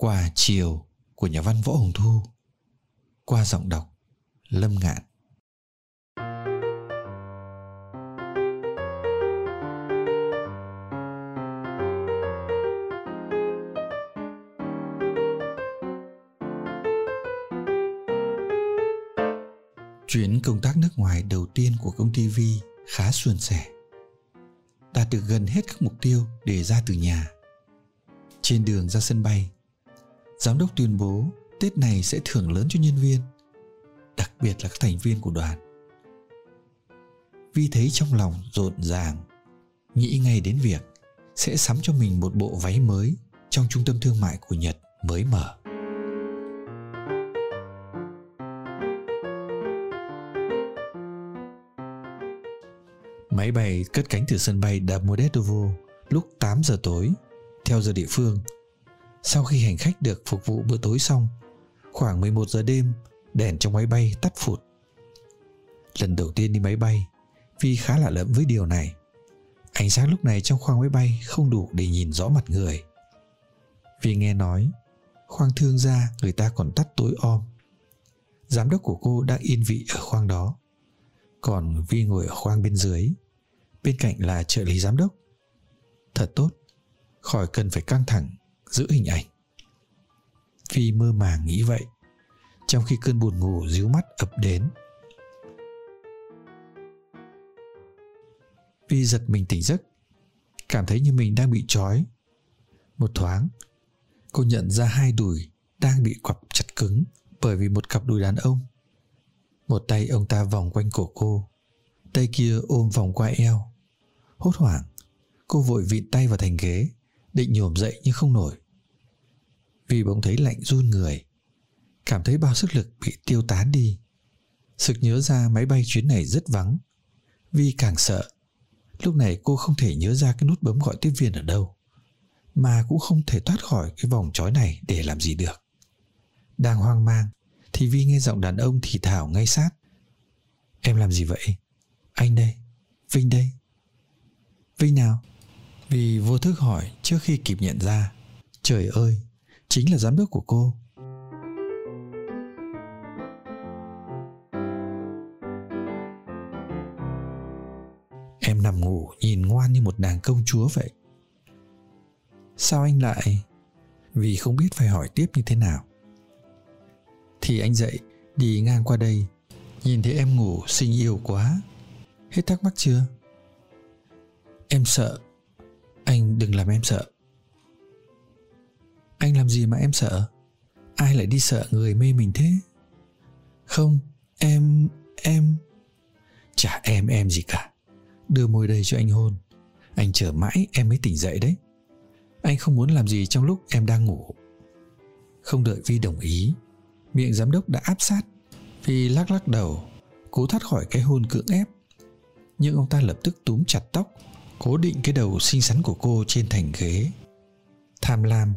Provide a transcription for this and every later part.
qua chiều của nhà văn Võ Hồng Thu qua giọng đọc Lâm Ngạn. Chuyến công tác nước ngoài đầu tiên của công ty Vi khá suôn sẻ. Đạt được gần hết các mục tiêu đề ra từ nhà. Trên đường ra sân bay, giám đốc tuyên bố Tết này sẽ thưởng lớn cho nhân viên, đặc biệt là các thành viên của đoàn. Vi thấy trong lòng rộn ràng, nghĩ ngay đến việc sẽ sắm cho mình một bộ váy mới trong trung tâm thương mại của Nhật mới mở. Máy bay cất cánh từ sân bay Damodedovo lúc 8 giờ tối theo giờ địa phương. Sau khi hành khách được phục vụ bữa tối xong, khoảng 11 giờ đêm, đèn trong máy bay tắt phụt. Lần đầu tiên đi máy bay, Vi khá lạ lẫm với điều này. Ánh sáng lúc này trong khoang máy bay không đủ để nhìn rõ mặt người. Vi nghe nói, khoang thương gia người ta còn tắt tối om. Giám đốc của cô đang yên vị ở khoang đó. Còn Vi ngồi ở khoang bên dưới, bên cạnh là trợ lý giám đốc. Thật tốt, khỏi cần phải căng thẳng giữ hình ảnh. Phi mơ màng nghĩ vậy, trong khi cơn buồn ngủ díu mắt ập đến. Phi giật mình tỉnh giấc, cảm thấy như mình đang bị trói. Một thoáng, cô nhận ra hai đùi đang bị quặp chặt cứng bởi vì một cặp đùi đàn ông. Một tay ông ta vòng quanh cổ cô, tay kia ôm vòng qua eo. Hốt hoảng, cô vội vịn tay vào thành ghế định nhổm dậy nhưng không nổi. Vì bỗng thấy lạnh run người, cảm thấy bao sức lực bị tiêu tán đi. Sực nhớ ra máy bay chuyến này rất vắng, vi càng sợ. Lúc này cô không thể nhớ ra cái nút bấm gọi tiếp viên ở đâu, mà cũng không thể thoát khỏi cái vòng trói này để làm gì được. Đang hoang mang, thì vi nghe giọng đàn ông thì thảo ngay sát. Em làm gì vậy? Anh đây, vinh đây. Vinh nào? Vì vô thức hỏi trước khi kịp nhận ra. Trời ơi, chính là giám đốc của cô. Em nằm ngủ nhìn ngoan như một nàng công chúa vậy. Sao anh lại? Vì không biết phải hỏi tiếp như thế nào. Thì anh dậy, đi ngang qua đây. Nhìn thấy em ngủ xinh yêu quá. Hết thắc mắc chưa? Em sợ anh đừng làm em sợ. Anh làm gì mà em sợ? Ai lại đi sợ người mê mình thế? Không, em em. Chả em em gì cả. Đưa môi đây cho anh hôn. Anh chờ mãi em mới tỉnh dậy đấy. Anh không muốn làm gì trong lúc em đang ngủ. Không đợi vi đồng ý, miệng giám đốc đã áp sát. Vi lắc lắc đầu, cố thoát khỏi cái hôn cưỡng ép. Nhưng ông ta lập tức túm chặt tóc cố định cái đầu xinh xắn của cô trên thành ghế. Tham lam.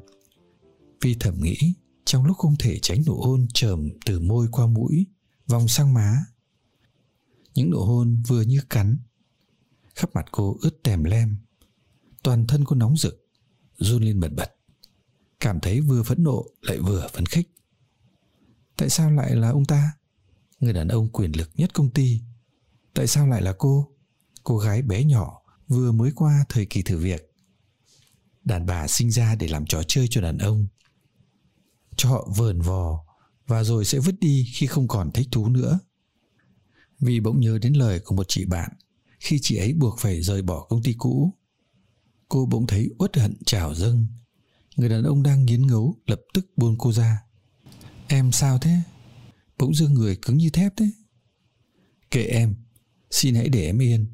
Vi thầm nghĩ, trong lúc không thể tránh nụ hôn trầm từ môi qua mũi, vòng sang má. Những nụ hôn vừa như cắn, khắp mặt cô ướt tèm lem. Toàn thân cô nóng rực, run lên bật bật. Cảm thấy vừa phẫn nộ, lại vừa phấn khích. Tại sao lại là ông ta? Người đàn ông quyền lực nhất công ty. Tại sao lại là cô? Cô gái bé nhỏ vừa mới qua thời kỳ thử việc. Đàn bà sinh ra để làm trò chơi cho đàn ông, cho họ vờn vò và rồi sẽ vứt đi khi không còn thích thú nữa. Vì bỗng nhớ đến lời của một chị bạn, khi chị ấy buộc phải rời bỏ công ty cũ, cô bỗng thấy uất hận trào dâng. Người đàn ông đang nghiến ngấu lập tức buông cô ra. Em sao thế? Bỗng dưng người cứng như thép thế. Kệ em, xin hãy để em yên.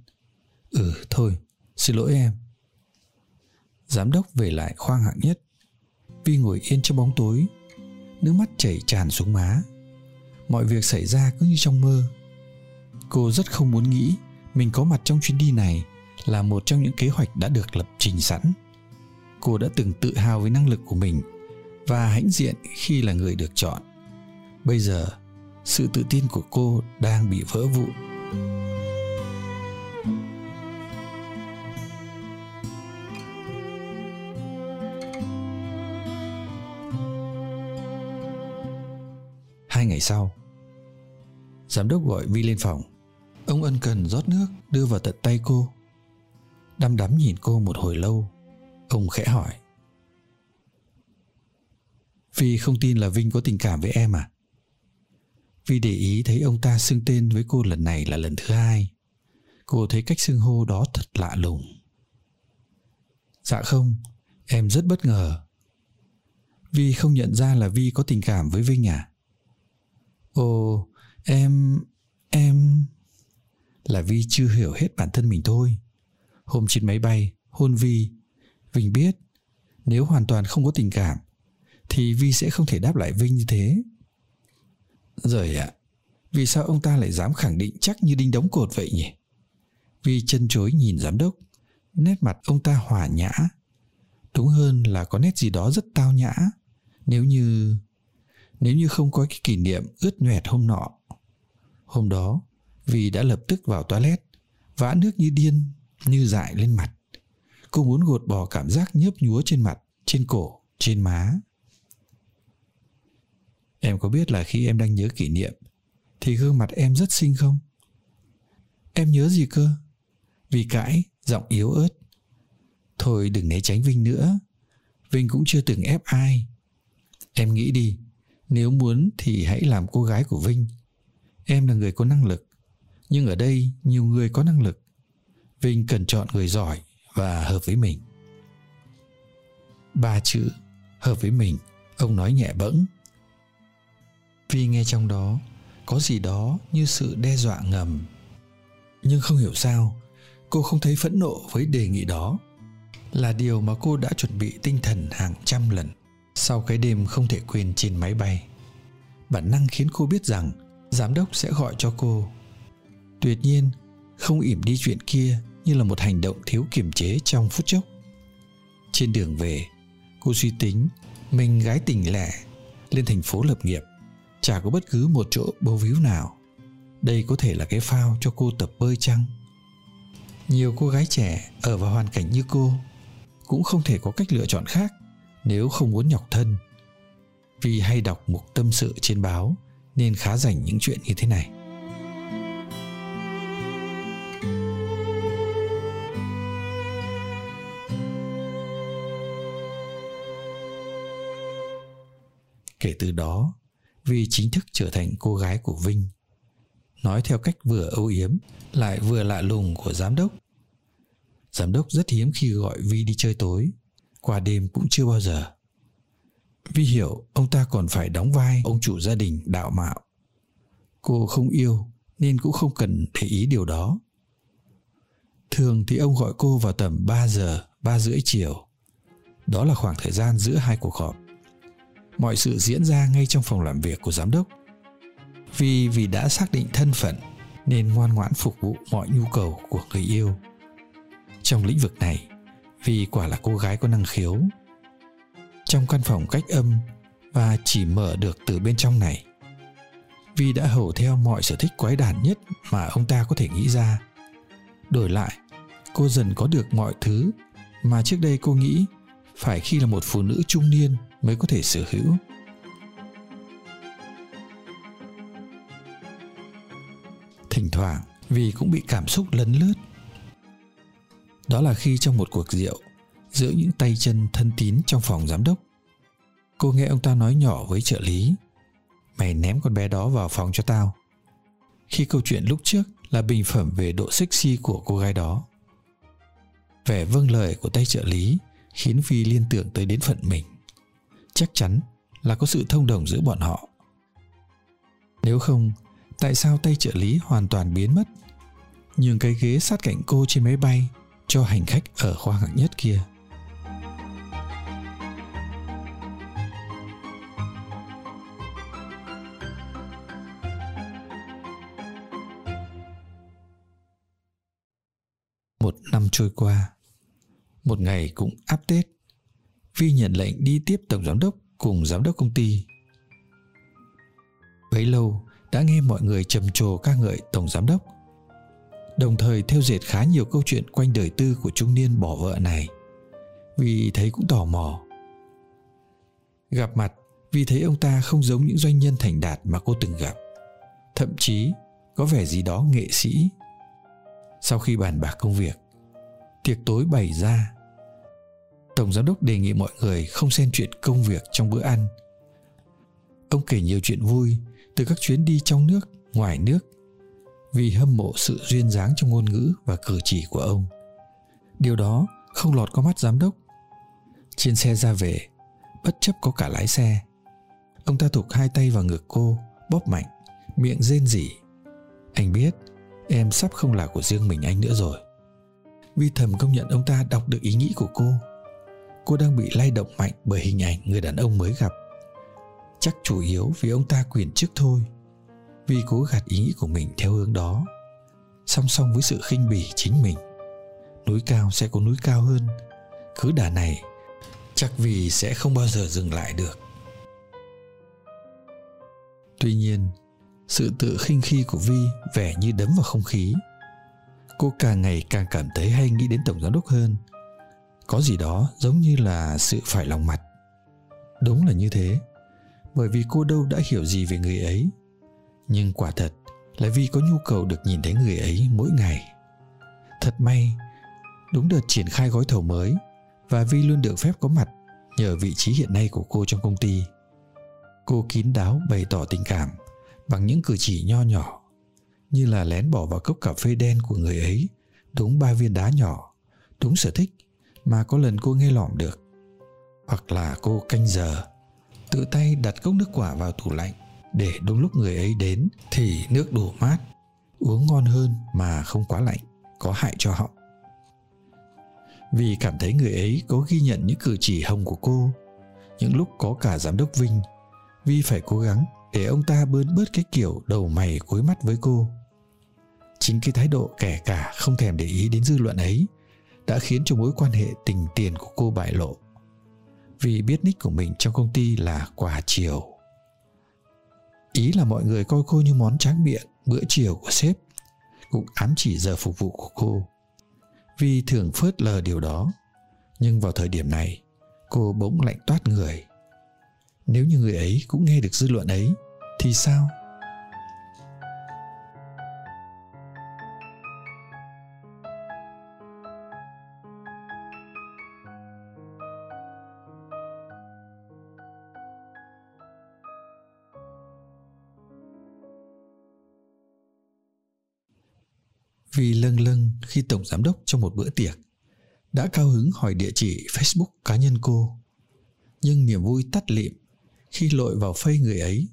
Ừ thôi Xin lỗi em. Giám đốc về lại khoang hạng nhất. Vi ngồi yên trong bóng tối. Nước mắt chảy tràn xuống má. Mọi việc xảy ra cứ như trong mơ. Cô rất không muốn nghĩ mình có mặt trong chuyến đi này là một trong những kế hoạch đã được lập trình sẵn. Cô đã từng tự hào với năng lực của mình và hãnh diện khi là người được chọn. Bây giờ, sự tự tin của cô đang bị vỡ vụn. Ngày sau giám đốc gọi vi lên phòng ông ân cần rót nước đưa vào tận tay cô đăm đắm nhìn cô một hồi lâu ông khẽ hỏi Vi không tin là Vinh có tình cảm với em à? Vi để ý thấy ông ta xưng tên với cô lần này là lần thứ hai. Cô thấy cách xưng hô đó thật lạ lùng. Dạ không, em rất bất ngờ. Vi không nhận ra là Vi có tình cảm với Vinh à? Ồ, em... em... Là Vi chưa hiểu hết bản thân mình thôi. Hôm trên máy bay, hôn Vi, Vinh biết nếu hoàn toàn không có tình cảm thì Vi sẽ không thể đáp lại Vinh như thế. Rồi ạ, à, vì sao ông ta lại dám khẳng định chắc như đinh đóng cột vậy nhỉ? Vi chân chối nhìn giám đốc, nét mặt ông ta hòa nhã. Đúng hơn là có nét gì đó rất tao nhã. Nếu như... Nếu như không có cái kỷ niệm ướt nhoẹt hôm nọ. Hôm đó, vì đã lập tức vào toilet, vã nước như điên, như dại lên mặt. Cô muốn gột bỏ cảm giác nhớp nhúa trên mặt, trên cổ, trên má. Em có biết là khi em đang nhớ kỷ niệm Thì gương mặt em rất xinh không? Em nhớ gì cơ? Vì cãi, giọng yếu ớt Thôi đừng né tránh Vinh nữa Vinh cũng chưa từng ép ai Em nghĩ đi nếu muốn thì hãy làm cô gái của Vinh. Em là người có năng lực, Nhưng ở đây nhiều người có năng lực. Vinh cần chọn người giỏi Và hợp với mình. Ba chữ Hợp với mình Ông nói nhẹ bẫng. Vi nghe trong đó có gì đó như sự đe dọa ngầm. Nhưng không hiểu sao, cô không thấy phẫn nộ với đề nghị đó. Là điều mà cô đã chuẩn bị tinh thần hàng trăm lần sau cái đêm không thể quên trên máy bay, bản năng khiến cô biết rằng giám đốc sẽ gọi cho cô. Tuyệt nhiên, không ỉm đi chuyện kia như là một hành động thiếu kiềm chế trong phút chốc. Trên đường về, cô suy tính mình gái tỉnh lẻ lên thành phố lập nghiệp, chả có bất cứ một chỗ bầu víu nào. Đây có thể là cái phao cho cô tập bơi chăng? Nhiều cô gái trẻ ở vào hoàn cảnh như cô cũng không thể có cách lựa chọn khác nếu không muốn nhọc thân vì hay đọc mục tâm sự trên báo nên khá rảnh những chuyện như thế này kể từ đó Vi chính thức trở thành cô gái của Vinh. Nói theo cách vừa âu yếm, lại vừa lạ lùng của giám đốc. Giám đốc rất hiếm khi gọi Vi đi chơi tối, qua đêm cũng chưa bao giờ. Vi hiểu ông ta còn phải đóng vai ông chủ gia đình đạo mạo. Cô không yêu nên cũng không cần để ý điều đó. Thường thì ông gọi cô vào tầm 3 giờ, 3 rưỡi chiều. Đó là khoảng thời gian giữa hai cuộc họp mọi sự diễn ra ngay trong phòng làm việc của giám đốc vì vì đã xác định thân phận nên ngoan ngoãn phục vụ mọi nhu cầu của người yêu trong lĩnh vực này vì quả là cô gái có năng khiếu. Trong căn phòng cách âm và chỉ mở được từ bên trong này vì đã hầu theo mọi sở thích quái đản nhất mà ông ta có thể nghĩ ra. Đổi lại, cô dần có được mọi thứ mà trước đây cô nghĩ phải khi là một phụ nữ trung niên mới có thể sở hữu. Thỉnh thoảng vì cũng bị cảm xúc lấn lướt đó là khi trong một cuộc rượu, giữa những tay chân thân tín trong phòng giám đốc, cô nghe ông ta nói nhỏ với trợ lý, mày ném con bé đó vào phòng cho tao. Khi câu chuyện lúc trước là bình phẩm về độ sexy của cô gái đó, vẻ vâng lời của tay trợ lý khiến phi liên tưởng tới đến phận mình. Chắc chắn là có sự thông đồng giữa bọn họ. Nếu không, tại sao tay trợ lý hoàn toàn biến mất? Nhường cái ghế sát cạnh cô trên máy bay cho hành khách ở khoa hạng nhất kia. Một năm trôi qua, một ngày cũng áp Tết. Vi nhận lệnh đi tiếp tổng giám đốc cùng giám đốc công ty. Bấy lâu đã nghe mọi người trầm trồ ca ngợi tổng giám đốc – đồng thời theo dệt khá nhiều câu chuyện quanh đời tư của trung niên bỏ vợ này. Vì thấy cũng tò mò. Gặp mặt, vì thấy ông ta không giống những doanh nhân thành đạt mà cô từng gặp. Thậm chí có vẻ gì đó nghệ sĩ. Sau khi bàn bạc công việc, tiệc tối bày ra tổng giám đốc đề nghị mọi người không xen chuyện công việc trong bữa ăn ông kể nhiều chuyện vui từ các chuyến đi trong nước ngoài nước vì hâm mộ sự duyên dáng trong ngôn ngữ và cử chỉ của ông. Điều đó không lọt qua mắt giám đốc. Trên xe ra về, bất chấp có cả lái xe, ông ta thụt hai tay vào ngực cô, bóp mạnh, miệng rên rỉ. Anh biết, em sắp không là của riêng mình anh nữa rồi. Vi thầm công nhận ông ta đọc được ý nghĩ của cô. Cô đang bị lay động mạnh bởi hình ảnh người đàn ông mới gặp. Chắc chủ yếu vì ông ta quyền chức thôi vì cố gạt ý nghĩ của mình theo hướng đó. Song song với sự khinh bỉ chính mình, núi cao sẽ có núi cao hơn. Cứ đà này, chắc vì sẽ không bao giờ dừng lại được. Tuy nhiên, sự tự khinh khi của vi vẻ như đấm vào không khí. Cô càng ngày càng cảm thấy hay nghĩ đến tổng giám đốc hơn. Có gì đó giống như là sự phải lòng mặt. Đúng là như thế, bởi vì cô đâu đã hiểu gì về người ấy nhưng quả thật là vì có nhu cầu được nhìn thấy người ấy mỗi ngày. Thật may, đúng đợt triển khai gói thầu mới và vi luôn được phép có mặt nhờ vị trí hiện nay của cô trong công ty, cô kín đáo bày tỏ tình cảm bằng những cử chỉ nho nhỏ như là lén bỏ vào cốc cà phê đen của người ấy đúng ba viên đá nhỏ đúng sở thích mà có lần cô nghe lỏm được. Hoặc là cô canh giờ, tự tay đặt cốc nước quả vào tủ lạnh để đúng lúc người ấy đến thì nước đủ mát. Uống ngon hơn mà không quá lạnh, có hại cho họ. Vì cảm thấy người ấy có ghi nhận những cử chỉ hồng của cô, những lúc có cả giám đốc vinh, vi phải cố gắng để ông ta bớt bớt cái kiểu đầu mày cuối mắt với cô. Chính cái thái độ kẻ cả không thèm để ý đến dư luận ấy đã khiến cho mối quan hệ tình tiền của cô bại lộ. Vì biết nick của mình trong công ty là quả chiều ý là mọi người coi cô như món tráng miệng, bữa chiều của sếp. Cũng ám chỉ giờ phục vụ của cô. Vì thường phớt lờ điều đó, nhưng vào thời điểm này, cô bỗng lạnh toát người. Nếu như người ấy cũng nghe được dư luận ấy, thì sao? Vì lâng lâng khi tổng giám đốc trong một bữa tiệc đã cao hứng hỏi địa chỉ Facebook cá nhân cô. Nhưng niềm vui tắt lịm khi lội vào phây người ấy,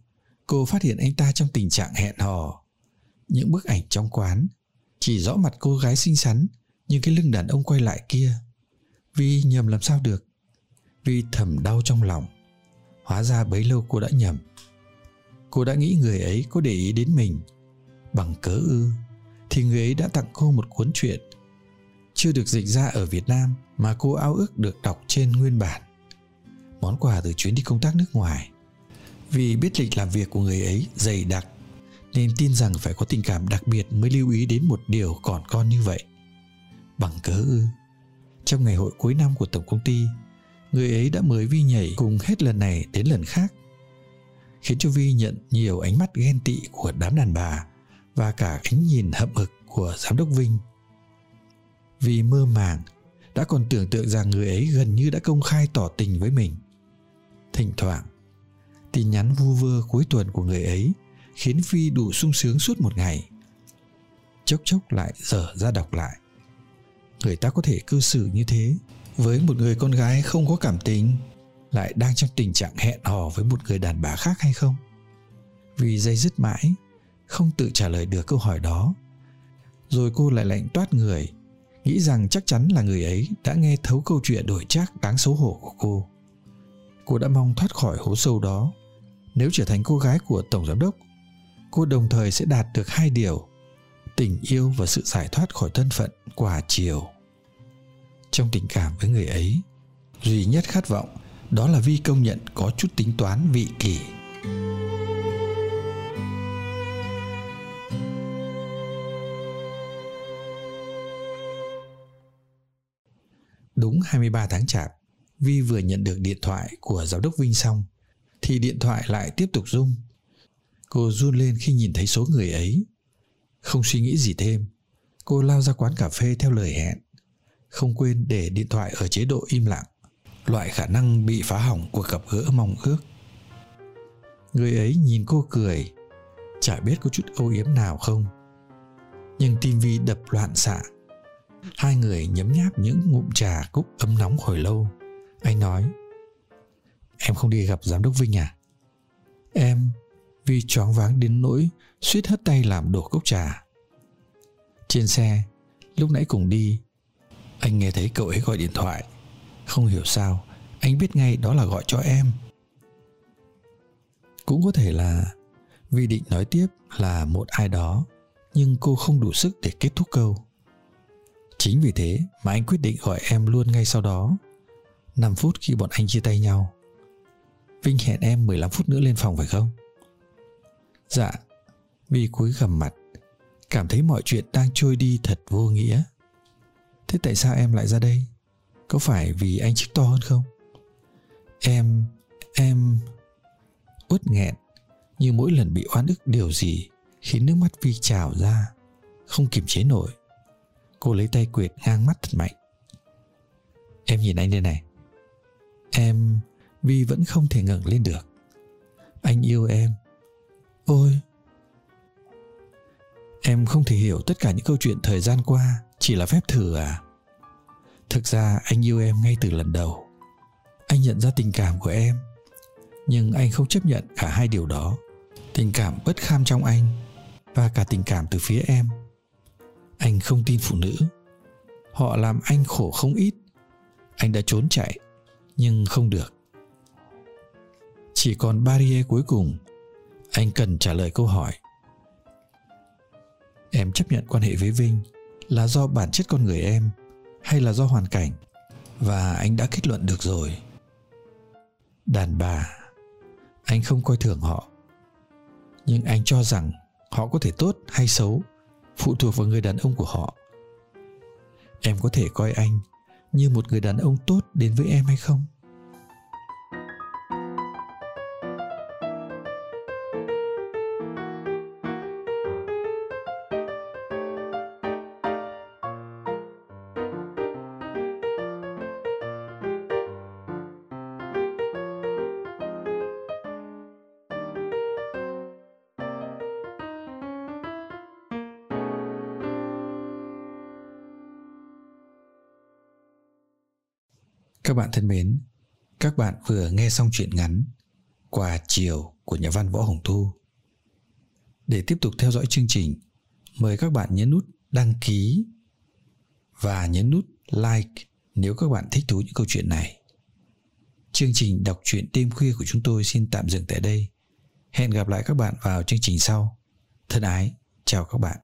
cô phát hiện anh ta trong tình trạng hẹn hò. Những bức ảnh trong quán chỉ rõ mặt cô gái xinh xắn nhưng cái lưng đàn ông quay lại kia. Vi nhầm làm sao được? Vi thầm đau trong lòng. Hóa ra bấy lâu cô đã nhầm. Cô đã nghĩ người ấy có để ý đến mình bằng cớ ư thì người ấy đã tặng cô một cuốn truyện chưa được dịch ra ở Việt Nam mà cô ao ước được đọc trên nguyên bản. Món quà từ chuyến đi công tác nước ngoài. Vì biết lịch làm việc của người ấy dày đặc nên tin rằng phải có tình cảm đặc biệt mới lưu ý đến một điều còn con như vậy. Bằng cớ ư, trong ngày hội cuối năm của tổng công ty, người ấy đã mời Vi nhảy cùng hết lần này đến lần khác, khiến cho Vi nhận nhiều ánh mắt ghen tị của đám đàn bà và cả ánh nhìn hậm hực của giám đốc Vinh. Vì mơ màng, đã còn tưởng tượng rằng người ấy gần như đã công khai tỏ tình với mình. Thỉnh thoảng, tin nhắn vu vơ cuối tuần của người ấy khiến Phi đủ sung sướng suốt một ngày. Chốc chốc lại dở ra đọc lại. Người ta có thể cư xử như thế với một người con gái không có cảm tình lại đang trong tình trạng hẹn hò với một người đàn bà khác hay không? Vì dây dứt mãi, không tự trả lời được câu hỏi đó. Rồi cô lại lạnh toát người, nghĩ rằng chắc chắn là người ấy đã nghe thấu câu chuyện đổi trác đáng xấu hổ của cô. Cô đã mong thoát khỏi hố sâu đó. Nếu trở thành cô gái của tổng giám đốc, cô đồng thời sẽ đạt được hai điều tình yêu và sự giải thoát khỏi thân phận quả chiều. Trong tình cảm với người ấy, duy nhất khát vọng đó là vi công nhận có chút tính toán vị kỷ. Đúng 23 tháng chạp, Vi vừa nhận được điện thoại của giám đốc Vinh xong, thì điện thoại lại tiếp tục rung. Cô run lên khi nhìn thấy số người ấy. Không suy nghĩ gì thêm, cô lao ra quán cà phê theo lời hẹn. Không quên để điện thoại ở chế độ im lặng, loại khả năng bị phá hỏng cuộc gặp gỡ mong ước. Người ấy nhìn cô cười, chả biết có chút âu yếm nào không. Nhưng tim Vi đập loạn xạ Hai người nhấm nháp những ngụm trà cúc ấm nóng hồi lâu. Anh nói, em không đi gặp giám đốc Vinh à? Em vì choáng váng đến nỗi suýt hất tay làm đổ cốc trà. Trên xe, lúc nãy cùng đi, anh nghe thấy cậu ấy gọi điện thoại. Không hiểu sao, anh biết ngay đó là gọi cho em. Cũng có thể là vì định nói tiếp là một ai đó, nhưng cô không đủ sức để kết thúc câu. Chính vì thế mà anh quyết định gọi em luôn ngay sau đó 5 phút khi bọn anh chia tay nhau Vinh hẹn em 15 phút nữa lên phòng phải không? Dạ Vi cúi gầm mặt Cảm thấy mọi chuyện đang trôi đi thật vô nghĩa Thế tại sao em lại ra đây? Có phải vì anh chức to hơn không? Em, em Uất nghẹn Như mỗi lần bị oan ức điều gì Khiến nước mắt Vi trào ra Không kiềm chế nổi Cô lấy tay quyệt ngang mắt thật mạnh. Em nhìn anh đây này. Em, Vi vẫn không thể ngẩng lên được. Anh yêu em. Ôi. Em không thể hiểu tất cả những câu chuyện thời gian qua, Chỉ là phép thử à? Thực ra anh yêu em ngay từ lần đầu. Anh nhận ra tình cảm của em, Nhưng anh không chấp nhận cả hai điều đó. Tình cảm bất kham trong anh Và cả tình cảm từ phía em anh không tin phụ nữ. Họ làm anh khổ không ít. Anh đã trốn chạy, nhưng không được. Chỉ còn barrier cuối cùng. Anh cần trả lời câu hỏi. Em chấp nhận quan hệ với vinh là do bản chất con người em hay là do hoàn cảnh? Và anh đã kết luận được rồi. Đàn bà, anh không coi thường họ. Nhưng anh cho rằng họ có thể tốt hay xấu phụ thuộc vào người đàn ông của họ. Em có thể coi anh như một người đàn ông tốt đến với em hay không? Các bạn thân mến, các bạn vừa nghe xong chuyện ngắn Quà chiều của nhà văn Võ Hồng Thu. Để tiếp tục theo dõi chương trình, mời các bạn nhấn nút đăng ký và nhấn nút like nếu các bạn thích thú những câu chuyện này. Chương trình đọc truyện đêm khuya của chúng tôi xin tạm dừng tại đây. Hẹn gặp lại các bạn vào chương trình sau. Thân ái, chào các bạn.